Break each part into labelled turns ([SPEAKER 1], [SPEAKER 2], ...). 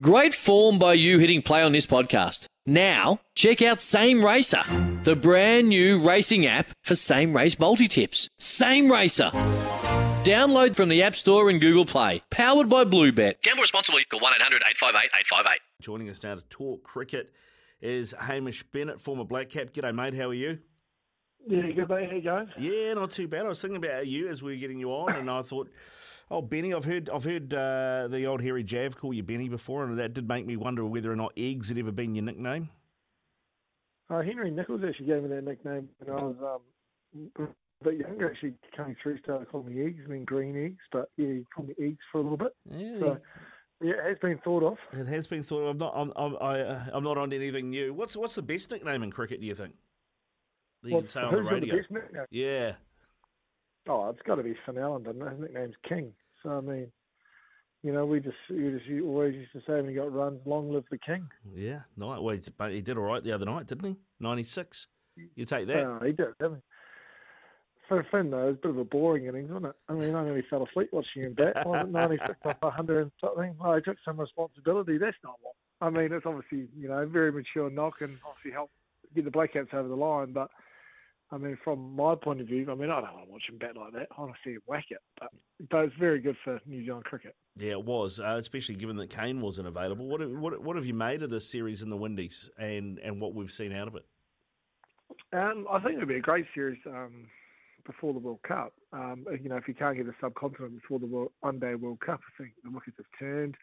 [SPEAKER 1] Great form by you hitting play on this podcast. Now, check out Same Racer, the brand new racing app for same race multi tips. Same Racer. Download from the App Store and Google Play. Powered by Bluebet. Gamble responsibly. Call 1 800 858 858.
[SPEAKER 2] Joining us now to talk cricket is Hamish Bennett, former Black Cap. G'day, mate. How are you?
[SPEAKER 3] Yeah, good mate. How you going?
[SPEAKER 2] Yeah, not too bad. I was thinking about you as we were getting you on, and I thought, oh, Benny, I've heard, I've heard uh, the old Harry Jav call you Benny before, and that did make me wonder whether or not eggs had ever been your nickname.
[SPEAKER 3] Uh, Henry Nicholls actually gave me that nickname when I was um, a bit younger. Actually, coming through, started calling me eggs, I mean green eggs, but yeah, he called me eggs for a little bit.
[SPEAKER 2] Yeah,
[SPEAKER 3] So yeah, it has been thought of.
[SPEAKER 2] it has been thought. I'm not. I'm. I'm, I, uh, I'm not on anything new. What's What's the best nickname in cricket? Do you think? That you can
[SPEAKER 3] What's-
[SPEAKER 2] say on the radio.
[SPEAKER 3] best nickname?
[SPEAKER 2] Yeah.
[SPEAKER 3] Oh, it's got to be Finn Allen, doesn't it? His nickname's King. So I mean, you know, we just just you always used to say when he got runs, "Long live the King."
[SPEAKER 2] Yeah. Night. Well, he, but he did all right the other night, didn't he? Ninety six. You take that.
[SPEAKER 3] Oh, he did. didn't he? For Finn, though, it was a bit of a boring innings, wasn't it? I mean, I nearly fell asleep watching him bat. Wasn't 96 off 100 and something? Well, he took some responsibility. That's not what. I mean, it's obviously, you know, very mature knock and obviously helped get the Black Caps over the line. But, I mean, from my point of view, I mean, I don't want to watch him bat like that. I want to see him whack it. But, but it's very good for New Zealand cricket.
[SPEAKER 2] Yeah, it was, uh, especially given that Kane wasn't available. What, have- what what have you made of this series in the Windies and, and what we've seen out of it?
[SPEAKER 3] Um, I think it'll be a great series um, before the World Cup. Um, you know, if you can't get a subcontinent before the World, one day World Cup, I think the wickets have turned.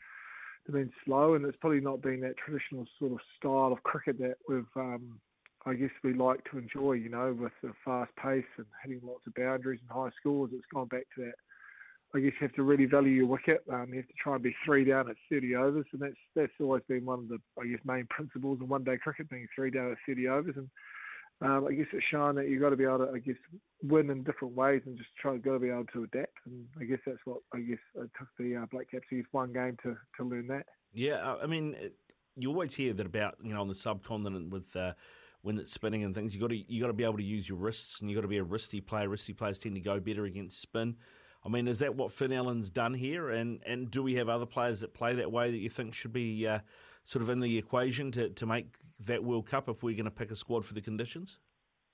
[SPEAKER 3] They've been slow, and it's probably not been that traditional sort of style of cricket that we've, um, I guess, we like to enjoy. You know, with the fast pace and hitting lots of boundaries and high scores. It's gone back to that. I guess you have to really value your wicket. Um, you have to try and be three down at 30 overs, and that's that's always been one of the, I guess, main principles in one-day cricket, being three down at 30 overs. And um, I guess it's shown that you've got to be able to, I guess, win in different ways and just try got to be able to adapt. And I guess that's what I guess it took the uh, Black Caps use one game to, to learn that.
[SPEAKER 2] Yeah, I mean, you always hear that about you know on the subcontinent with uh, when it's spinning and things. You got to you got to be able to use your wrists, and you got to be a wristy player. Wristy players tend to go better against spin. I mean, is that what Finn Allen's done here? And and do we have other players that play that way that you think should be uh, sort of in the equation to, to make that World Cup if we're going to pick a squad for the conditions?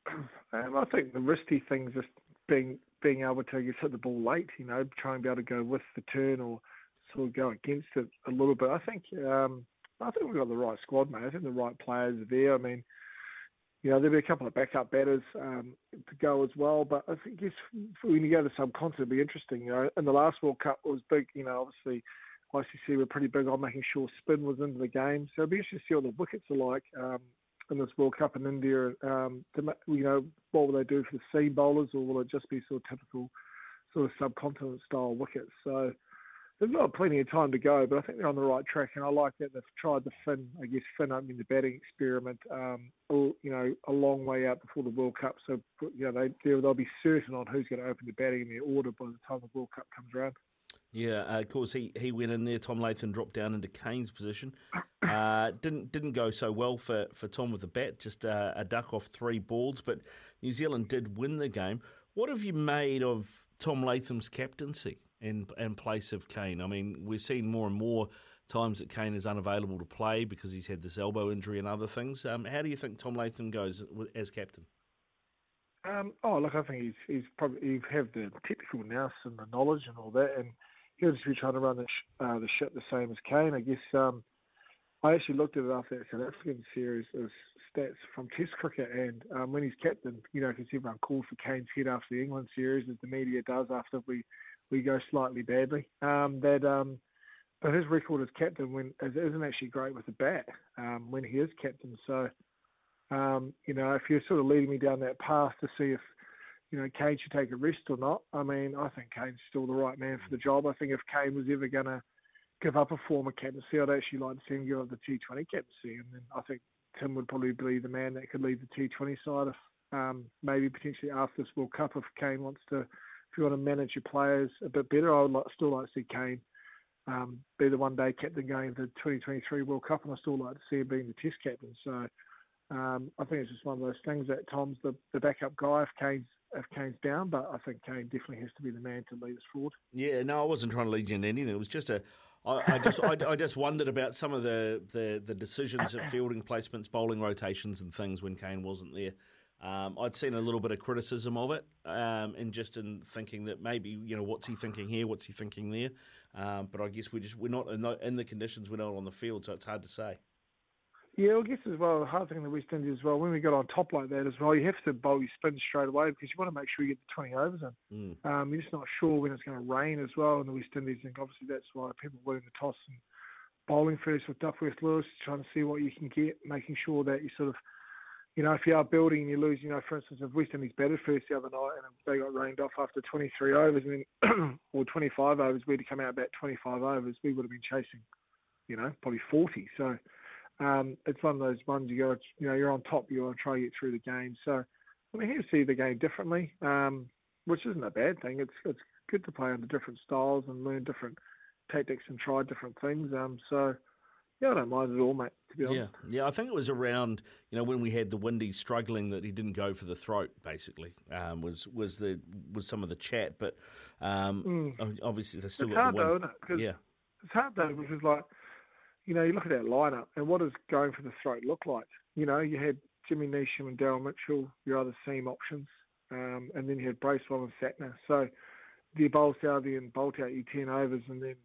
[SPEAKER 3] Um, I think the wristy thing just being being able to guess, hit the ball late, you know, try and be able to go with the turn or sort of go against it a little bit. I think um, I think we've got the right squad, mate. I think the right players are there. I mean, you know, there'll be a couple of backup batters um, to go as well. But I yes, when you go to the subcontinent, it'll be interesting. You know, in the last World Cup, it was big. You know, obviously. ICC were pretty big on making sure spin was into the game, so it'll be interesting to see what the wickets are like um, in this World Cup in India. Um, to, you know, what will they do for the seam bowlers, or will it just be sort of typical sort of subcontinent style wickets? So they've got plenty of time to go, but I think they're on the right track, and I like that they've tried the Finn, I guess, Finn opening the batting experiment, um, you know, a long way out before the World Cup. So you know, they they'll they'll be certain on who's going to open the batting in their order by the time the World Cup comes around.
[SPEAKER 2] Yeah, uh, of course he, he went in there. Tom Latham dropped down into Kane's position. Uh, didn't didn't go so well for, for Tom with the bat. Just uh, a duck off three balls, but New Zealand did win the game. What have you made of Tom Latham's captaincy in in place of Kane? I mean, we've seen more and more times that Kane is unavailable to play because he's had this elbow injury and other things. Um, how do you think Tom Latham goes as captain?
[SPEAKER 3] Um, oh, look, I think he's he's probably he have the technical nous and the knowledge and all that, and he'll just be trying to run the sh- uh, the ship the same as Kane. I guess um, I actually looked at it after that South African series as stats from Test cricket, and um, when he's captain, you know, because everyone calls for Kane's head after the England series, as the media does after we we go slightly badly. Um, that um, but his record as captain when is- isn't actually great with the bat um, when he is captain. So um, you know, if you're sort of leading me down that path to see if, you know, Kane should take a rest or not, I mean, I think Kane's still the right man for the job. I think if Kane was ever going to give up a former captaincy. I'd actually like to see him give up the T20 captaincy, and then I think Tim would probably be the man that could lead the T20 side if um, maybe potentially after this World Cup if Kane wants to, if you want to manage your players a bit better. I would like, still like to see Kane um, be the one day captain going into the 2023 World Cup, and I still like to see him being the Test captain. So um, I think it's just one of those things that Tom's the, the backup guy if Kane's if Kane's down, but I think Kane definitely has to be the man to lead us forward.
[SPEAKER 2] Yeah, no, I wasn't trying to lead you into anything. It was just a I, I just I, I, just wondered about some of the, the, the decisions at fielding placements, bowling rotations, and things when Kane wasn't there. Um, I'd seen a little bit of criticism of it, um, and just in thinking that maybe you know what's he thinking here, what's he thinking there. Um, but I guess we're just we're not in the, in the conditions we're not on the field, so it's hard to say.
[SPEAKER 3] Yeah, I guess as well, the hard thing in the West Indies as well, when we got on top like that as well, you have to bowl your spin straight away because you want to make sure you get the 20 overs in. Mm. Um, you're just not sure when it's going to rain as well in the West Indies, and obviously that's why people winning the toss and bowling first with Duckworth Lewis, trying to see what you can get, making sure that you sort of, you know, if you are building and you lose, you know, for instance, if West Indies batted first the other night and they got rained off after 23 overs, and then, or 25 overs, we'd come out about 25 overs, we would have been chasing, you know, probably 40. So, um, it's one of those ones you go, you know, you're on top, you want to try to get through the game. So, I mean, he'll see the game differently, um, which isn't a bad thing. It's it's good to play under different styles and learn different tactics and try different things. Um, so, yeah, I don't mind at all, mate. To be honest.
[SPEAKER 2] Yeah, yeah. I think it was around you know when we had the Windies struggling that he didn't go for the throat. Basically, um, was was the was some of the chat, but um, mm. obviously they still
[SPEAKER 3] it's
[SPEAKER 2] got
[SPEAKER 3] hard
[SPEAKER 2] the.
[SPEAKER 3] Though,
[SPEAKER 2] yeah,
[SPEAKER 3] it's hard though because like you know, you look at that lineup and what does going for the throat look like? You know, you had Jimmy Neesham and Daryl Mitchell, your other seam options, um, and then you had Bracewell and Santner. So you bowl Southee and Boult out your 10 overs and then,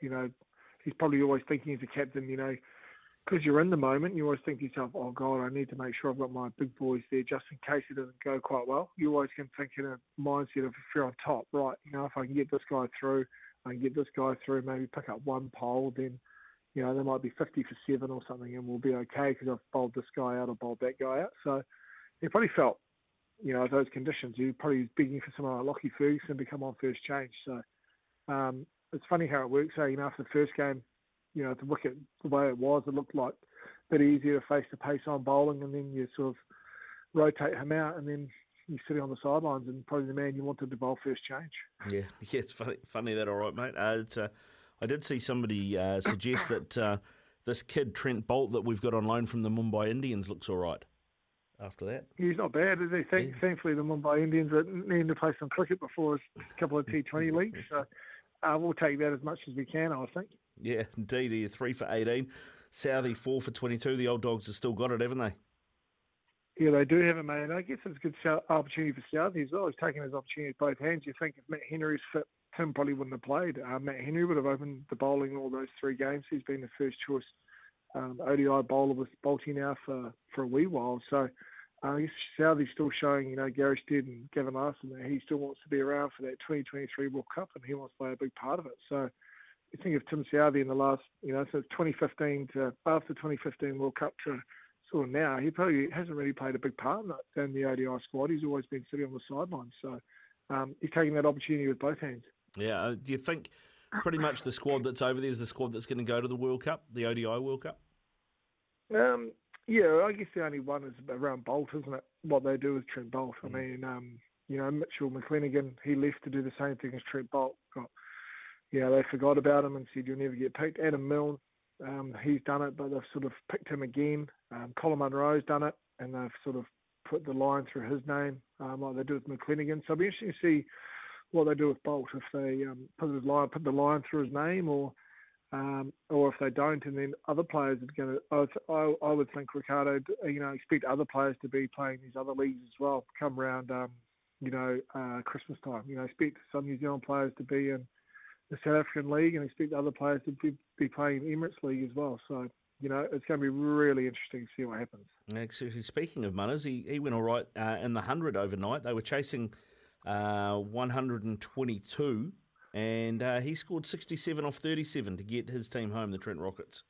[SPEAKER 3] you know, he's probably always thinking as a captain, you know, because you're in the moment, you always think to yourself, oh, God, I need to make sure I've got my big boys there just in case it doesn't go quite well. You always can think in a mindset of if you're on top, right, you know, if I can get this guy through, I can get this guy through, maybe pick up one pole, then – you know, there might be 50 for seven or something and we'll be okay because I've bowled this guy out or bowled that guy out. So he probably felt, you know, those conditions. He probably was begging for someone like Lockie Ferguson to come on first change. So um, it's funny how it works. So, you know, after the first game, you know, the wicket, the way it was, it looked like a bit easier to face the pace on bowling and then you sort of rotate him out and then you're sitting on the sidelines and probably the man you wanted to bowl first change.
[SPEAKER 2] Yeah, yeah, it's funny, funny that, all right, mate. Uh, it's uh, I did see somebody uh, suggest that uh, this kid Trent Boult that we've got on loan from the Mumbai Indians looks all right. After that,
[SPEAKER 3] he's not bad, is he? Thank, yeah. Thankfully, the Mumbai Indians are needing to play some cricket before a couple of T20 leagues, so uh, we'll take that as much as we can. I think.
[SPEAKER 2] Yeah, indeed. He three for eighteen. Southee four for twenty-two. The old dogs have still got it, haven't they?
[SPEAKER 3] Yeah, they do have it, mate. And I guess it's a good opportunity for Southee as well. He's taking his opportunity with both hands. You think if Matt Henry's fit Tim probably wouldn't have played. Uh, Matt Henry would have opened the bowling all those three games. He's been the first choice um, ODI bowler with Boulty now for, for a wee while. So uh, Southee's still showing, you know, Gary Stead and Gavin Larsen that he still wants to be around for that 2023 World Cup and he wants to play a big part of it. So you think of Tim Southee in the last, you know, since 2015 to after 2015 World Cup to sort of now, he probably hasn't really played a big part in the ODI squad. He's always been sitting on the sidelines. So um, he's taking that opportunity with both hands.
[SPEAKER 2] Yeah. Uh, do you think pretty much the squad that's over there is the squad that's going to go to the World Cup, the ODI World Cup?
[SPEAKER 3] Um, yeah, I guess the only one is around Boult, isn't it? What they do with Trent Boult. I mean, um, you know, Mitchell McClenaghan, he left to do the same thing as Trent Boult. Got, you know, they forgot about him and said you'll never get picked. Adam Milne, um, he's done it, but they've sort of picked him again. Um, Colin Munro's done it, and they've sort of put the line through his name, um, like they do with McClenaghan. So it'll be interesting to see what they do with Boult if they um, put his line put the line through his name or um, or if they don't, and then other players are going to. I, I would think Ricardo, you know, expect other players to be playing these other leagues as well. Come around, um, you know, uh, Christmas time. You know, expect some New Zealand players to be in the South African league, and expect other players to be, be playing Emirates league as well. So you know, it's going to be really interesting to see what happens.
[SPEAKER 2] Actually, speaking of Munners, he, he went all right uh, in the 100 overnight. They were chasing uh, 122, and uh, he scored 67 off 37 to get his team home, the Trent Rockets.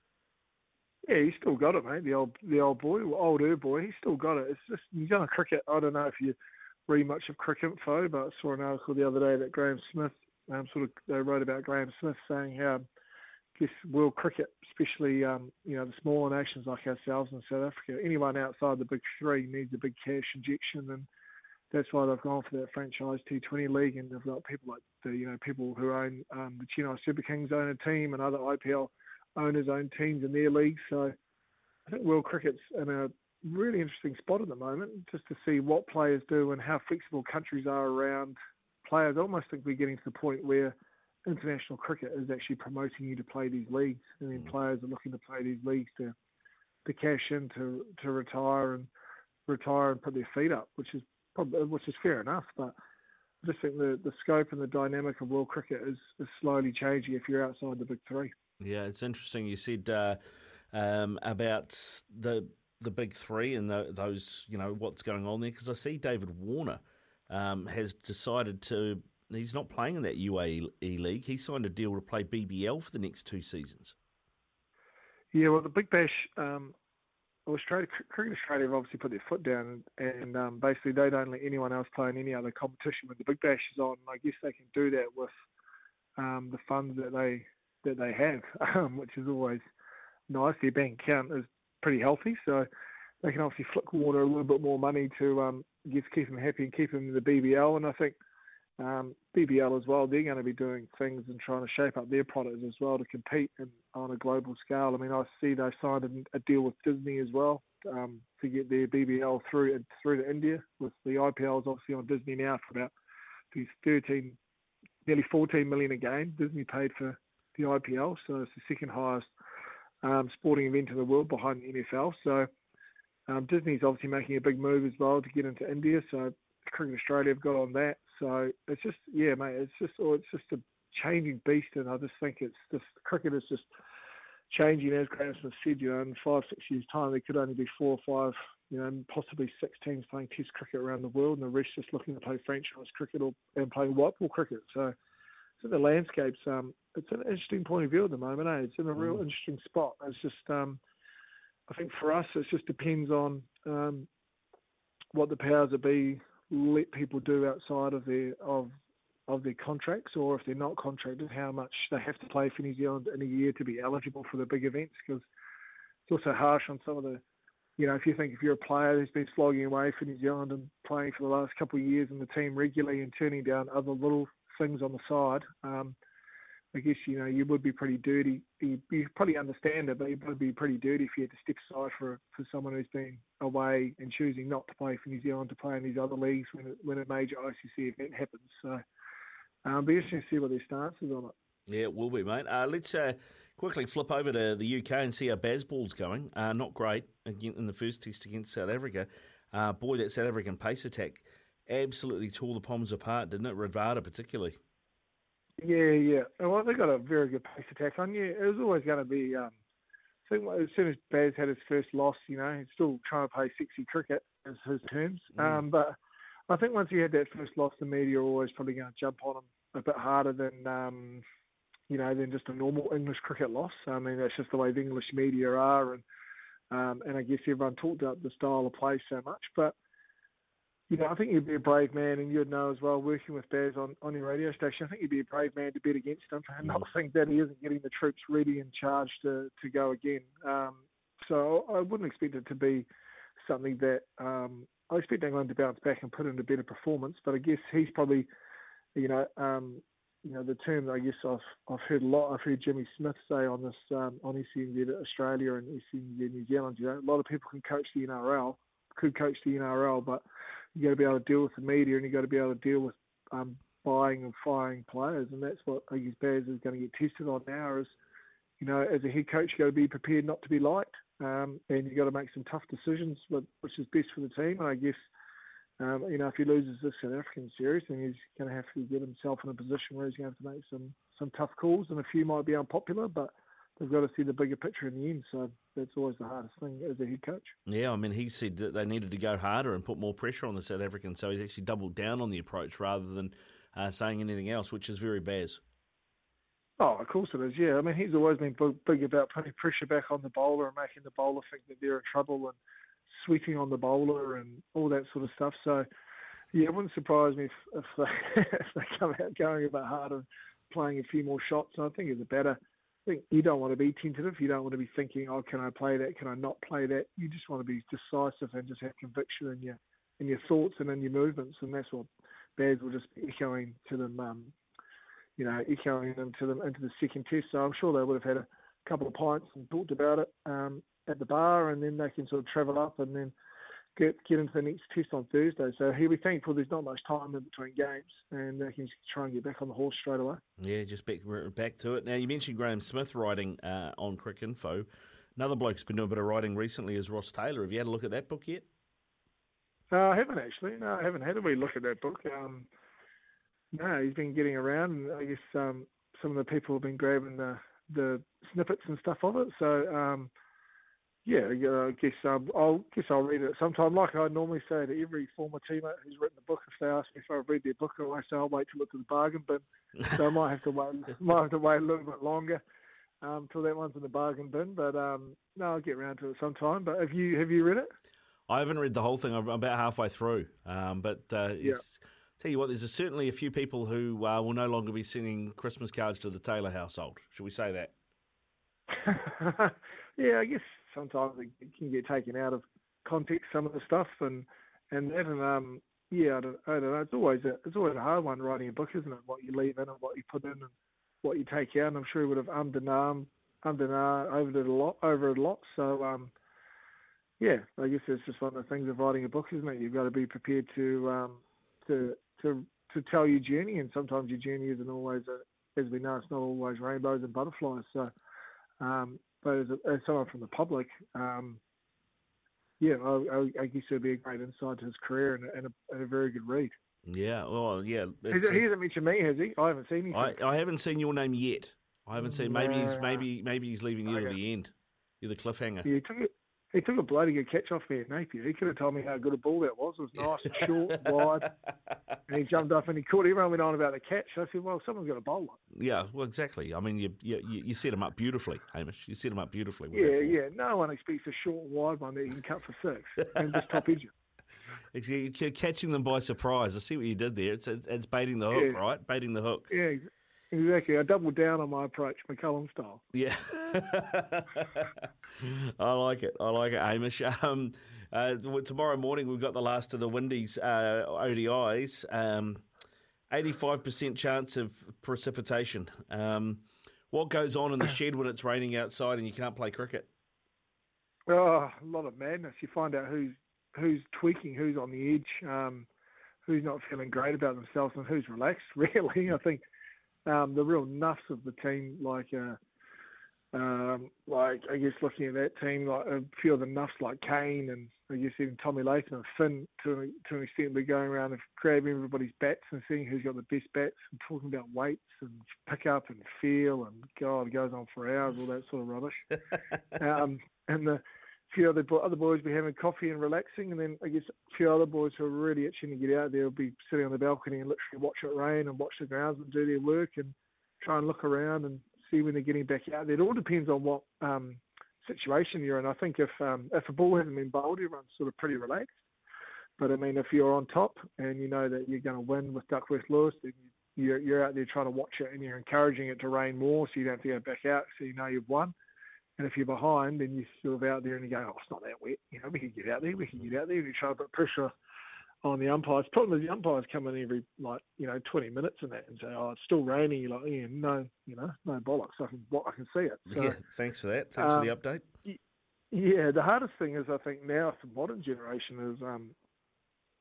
[SPEAKER 3] Yeah, he's still got it, mate. The old, the old boy, older boy, he's still got it. It's just he's on cricket. I don't know if you read much of cricket info, but I saw an article the other day that Graeme Smith, um, sort of, they wrote about Graeme Smith saying how guess world cricket, especially um, you know the smaller nations like ourselves in South Africa, anyone outside the big three needs a big cash injection, and that's why they've gone for that franchise T20 league, and they've got people like the you know people who own um, the Chennai Super Kings own a team, and other IPL owners own teams in their leagues. So I think world cricket's in a really interesting spot at the moment, just to see what players do and how flexible countries are around players. I almost think we're getting to the point where international cricket is actually promoting you to play these leagues, and then mm. players are looking to play these leagues to to cash in to to retire and retire and put their feet up, which is probably which is fair enough. But I just think the the scope and the dynamic of world cricket is, is slowly changing if you're outside the big three.
[SPEAKER 2] Yeah, it's interesting. You said uh, um, about the the big three and the, those you know what's going on there because I see David Warner um, has decided to he's not playing in that UAE league. He signed a deal to play BBL for the next two seasons.
[SPEAKER 3] Yeah, well, the Big Bash, um, Australia, Cricket Australia have obviously put their foot down, and um, basically they don't let anyone else play in any other competition when the Big Bash is on. I guess they can do that with um, the funds that they that they have, um, which is always nice. Their bank account is pretty healthy, so they can obviously flick water a little bit more money to um, keep them happy and keep them in the BBL. And I think um, BBL as well, they're going to be doing things and trying to shape up their products as well to compete in, on a global scale. I mean, I see they signed a, deal with Disney as well um, to get their BBL through through to India. With the IPL is obviously on Disney now for about these 13, nearly 14 million a game. Disney paid for the IPL, so it's the second highest um, sporting event in the world behind the NFL. So um, Disney's obviously making a big move as well to get into India. So Cricket Australia have got on that. So it's just yeah, mate. It's just oh, it's just a changing beast, and I just think it's just cricket is just changing as Graeme Smith said. You know, in five six years time, there could only be four or five, you know, possibly six teams playing Test cricket around the world, and the rest just looking to play franchise cricket or and play white ball cricket. So, so the landscape's um, it's an interesting point of view at the moment. Eh? It's in a real mm. interesting spot. It's just um, I think for us, it just depends on um, what the powers that be let people do outside of their of of their contracts, or if they're not contracted, how much they have to play for New Zealand in a year to be eligible for the big events. Because it's also harsh on some of the, you know, if you think if you're a player who's been slogging away for New Zealand and playing for the last couple of years in the team regularly and turning down other little things on the side, um, I guess you know you would be pretty dirty. You, you probably understand it, but you would be pretty dirty if you had to step aside for for someone who's been away and choosing not to play for New Zealand to play in these other leagues when when a major ICC event happens. So, um, be interesting to see what their stance is on it.
[SPEAKER 2] Yeah, it will be, mate. Uh, let's uh, quickly flip over to the UK and see how Bazball's going. Uh, not great in the first test against South Africa. Uh, boy, that South African pace attack absolutely tore the Poms apart, didn't it? Rabada particularly.
[SPEAKER 3] Yeah, yeah. Well, they got a very good pace attack on you. It was always going to be. Um, I think as soon as Baz had his first loss, you know, he's still trying to play sexy cricket as his terms. Mm. Um, but I think once he had that first loss, the media are always probably going to jump on him a bit harder than, um, you know, than just a normal English cricket loss. I mean, that's just the way the English media are, and um, and I guess everyone talked about the style of play so much. But you know, I think you'd be a brave man, and you'd know as well, working with Baz on, on your radio station, I think you'd be a brave man to bet against him and not think that he isn't getting the troops ready and charged to, to go again. Um, so I wouldn't expect it to be something that um, I expect England to bounce back and put in a better performance. But I guess he's probably, you know, um, you know, the term I guess I've I've heard a lot. I've heard Jimmy Smith say on this um, on SENZ Australia and SENZ New Zealand. You know, a lot of people can coach the NRL, could coach the NRL, but you got to be able to deal with the media and you got to be able to deal with um, buying and firing players, and that's what I guess Baz is going to get tested on now. Is you know, as a head coach, you got to be prepared not to be liked, um, and you got to make some tough decisions, which is best for the team. And I guess. Um, you know, if he loses this South African series, then he's going to have to get himself in a position where he's going to have to make some some tough calls, and a few might be unpopular, but they've got to see the bigger picture in the end. So that's always the hardest thing as a head coach.
[SPEAKER 2] Yeah, I mean, he said that they needed to go harder and put more pressure on the South Africans, so he's actually doubled down on the approach rather than uh, saying anything else, which is very Baz.
[SPEAKER 3] Oh, of course it is. Yeah, I mean, he's always been big about putting pressure back on the bowler and making the bowler think that they're in trouble and sweeping on the bowler and all that sort of stuff. So, yeah, it wouldn't surprise me if, if, they, if they come out going a bit harder, playing a few more shots. I think it's a better I think you don't want to be tentative. You don't want to be thinking, oh, can I play that? Can I not play that? You just want to be decisive and just have conviction in your in your thoughts and in your movements, and that's what Baz will just be echoing to them. Um, you know, echoing them to them into the second test. So I'm sure they would have had a couple of pints and talked about it um, at the bar, and then they can sort of travel up and then get get into the next test on Thursday. So he'll be thankful there's not much time in between games, and they can try and get back on the horse straight away.
[SPEAKER 2] Yeah, just back back to it. Now you mentioned Graeme Smith writing uh, on Cricinfo. Another bloke's been doing a bit of writing recently is Ross Taylor. Have you had a look at that book yet?
[SPEAKER 3] Uh, I haven't actually. No, I haven't had a wee look at that book. Um, no, he's been getting around, and I guess um, some of the people have been grabbing the the snippets and stuff of it. So um, yeah, I guess um, I'll guess I'll read it sometime. Like I normally say to every former teammate who's written a book, if they ask me if I've read their book, I say I'll wait till it's in the bargain bin. so I might have to wait, might have to wait a little bit longer um, till that one's in the bargain bin. But um, no, I'll get around to it sometime. But have you have you read it?
[SPEAKER 2] I haven't read the whole thing. I'm about halfway through. Um, but uh, yeah. tell you what, there's a, certainly a few people who uh, will no longer be sending Christmas cards to the Taylor household. Should we say that?
[SPEAKER 3] yeah, I guess sometimes it can get taken out of context some of the stuff and and that and um yeah I don't, I don't know it's always a it's always a hard one writing a book isn't it? What you leave in and what you put in and what you take out and I'm sure he would have ummed and ahmed ummed and ah over it a lot over it a lot. So um yeah I guess it's just one of the things of writing a book isn't it? You've got to be prepared to um to to to tell your journey and sometimes your journey isn't always a, as we know it's not always rainbows and butterflies. So um but as, as someone from the public, um, yeah, I, I, guess it'd be a great insight to his career and, and, a, and a very good read.
[SPEAKER 2] Yeah, well, yeah.
[SPEAKER 3] he hasn't mentioned me, has he? I haven't seen him.
[SPEAKER 2] I, I haven't seen your name yet. I haven't seen. Maybe he's maybe maybe he's leaving you okay. to the end. You're the cliffhanger.
[SPEAKER 3] Yeah, he took it. He took a bloody good catch off there, Napier. He could have told me how good a ball that was. It was nice and short, wide. And he jumped up and he caught. Everyone went on about the catch. I said, well, someone's got a bowl
[SPEAKER 2] it. Yeah, well, exactly. I mean, you you, you set him up beautifully, Hamish. You set him up beautifully.
[SPEAKER 3] yeah, yeah. No one expects a short and wide one that you can cut for six and just top edge
[SPEAKER 2] it. You're catching them by surprise. I see what you did there. It's it's baiting the hook, yeah. right? Baiting the hook.
[SPEAKER 3] Yeah, Exactly. I doubled down on my approach, McCullum style.
[SPEAKER 2] Yeah. I like it. I like it, Hamish. Um, uh, tomorrow morning, we've got the last of the Windies uh, ODIs. Um, 85% chance of precipitation. Um, what goes on in the shed when it's raining outside and you can't play cricket?
[SPEAKER 3] Oh, a lot of madness. You find out who's who's tweaking, who's on the edge, um, who's not feeling great about themselves, and who's relaxed. Really, I think um, the real nuffs of the team, like uh, um, like I guess looking at that team, like a few of the nuffs like Kane and I guess even Tommy Latham and Finn to to an extent, we're going around and grabbing everybody's bats and seeing who's got the best bats and talking about weights and pick up and feel and God, it goes on for hours, all that sort of rubbish. um, and the few other other boys be having coffee and relaxing, and then I guess a few other boys who are really itching to get out there will be sitting on the balcony and literally watch it rain and watch the grounds and do their work and try and look around and see when they're getting back out there. It all depends on what um, situation you're in. I think if um, if a ball hasn't been bowled, everyone's sort of pretty relaxed. But I mean, if you're on top and you know that you're going to win with Duckworth Lewis, then you're, you're out there trying to watch it and you're encouraging it to rain more, so you don't have to go back out, so you know you've won. And if you're behind, then you're sort of out there and you go, oh, it's not that wet. You know, we can get out there, we can get out there. And you try to put pressure on the umpires. Problem is the umpires come in every, like, you know, 20 minutes and that and say, oh, it's still raining. You're like, yeah, no, you know, no bollocks. I can, I can see it.
[SPEAKER 2] So, yeah, thanks for that. Thanks um, for the um, update.
[SPEAKER 3] Yeah, the hardest thing is, I think, now for modern generation is, um,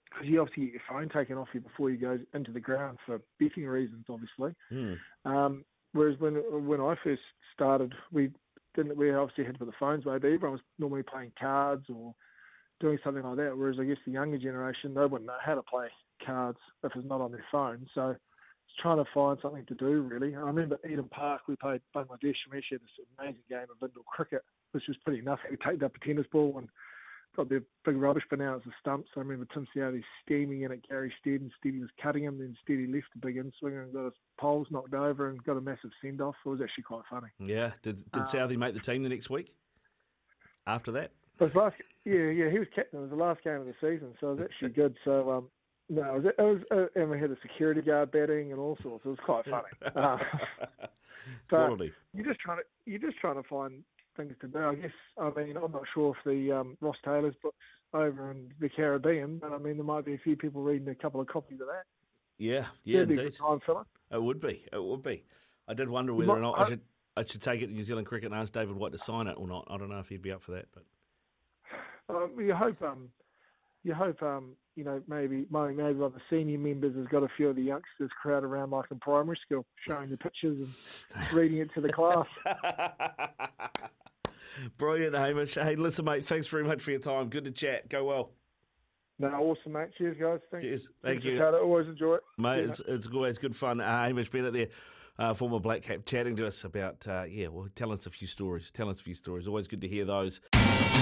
[SPEAKER 3] because you obviously get your phone taken off you before you go into the ground for betting reasons, obviously.
[SPEAKER 2] Mm.
[SPEAKER 3] Um, whereas when when I first started, we didn't we obviously had put the phones but everyone was normally playing cards or doing something like that. Whereas I guess the younger generation, they wouldn't know how to play cards if it's not on their phone. So it's trying to find something to do really. I remember Eden Park, we played Bangladesh and we actually had this amazing game of indoor cricket, which was pretty enough. We taped up a tennis ball and got their big rubbish bin out as the stumps. I remember Tim Southee steaming in at Gary Stead and Steady was cutting him, then Steady left a big inswing and got his poles knocked over and got a massive send off. It was actually quite funny.
[SPEAKER 2] Yeah. Did did um, Southee make the team the next week? After that?
[SPEAKER 3] Last, yeah, yeah, he was captain. It was the last game of the season, so it was actually good. So um, no, it was, it was uh, and we had a security guard betting and all sorts. It was quite funny. Uh, So
[SPEAKER 2] Quality.
[SPEAKER 3] you're just trying to you're just trying to find things to do. I guess. I mean, I'm not sure if the um, Ross Taylor's book's over in the Caribbean, but I mean, there might be a few people reading a couple of copies of that.
[SPEAKER 2] Yeah, yeah,
[SPEAKER 3] a
[SPEAKER 2] indeed.
[SPEAKER 3] time.
[SPEAKER 2] It would be. It would be. I did wonder whether or not I
[SPEAKER 3] I-
[SPEAKER 2] should I should take it to New Zealand Cricket and ask David White to sign it or not. I don't know if he'd be up for that, but
[SPEAKER 3] Um, you hope, um, you hope, um, you know, maybe maybe maybe one of the senior members has got a few of the youngsters crowd around like in primary school, showing the pictures and reading it to the class.
[SPEAKER 2] Brilliant, Hamish. Hey, listen, mate, thanks very much for your time. Good to chat. Go well.
[SPEAKER 3] No, awesome, mate. Cheers, guys. Thanks.
[SPEAKER 2] Cheers. Thank
[SPEAKER 3] Thanks
[SPEAKER 2] you.
[SPEAKER 3] Always enjoy it.
[SPEAKER 2] Mate,
[SPEAKER 3] Yeah,
[SPEAKER 2] it's, it's always good fun. Uh, Hamish Bennett there, uh, former Black Cap, chatting to us about, uh, yeah, well, telling us a few stories. Telling us a few stories. Always good to hear those.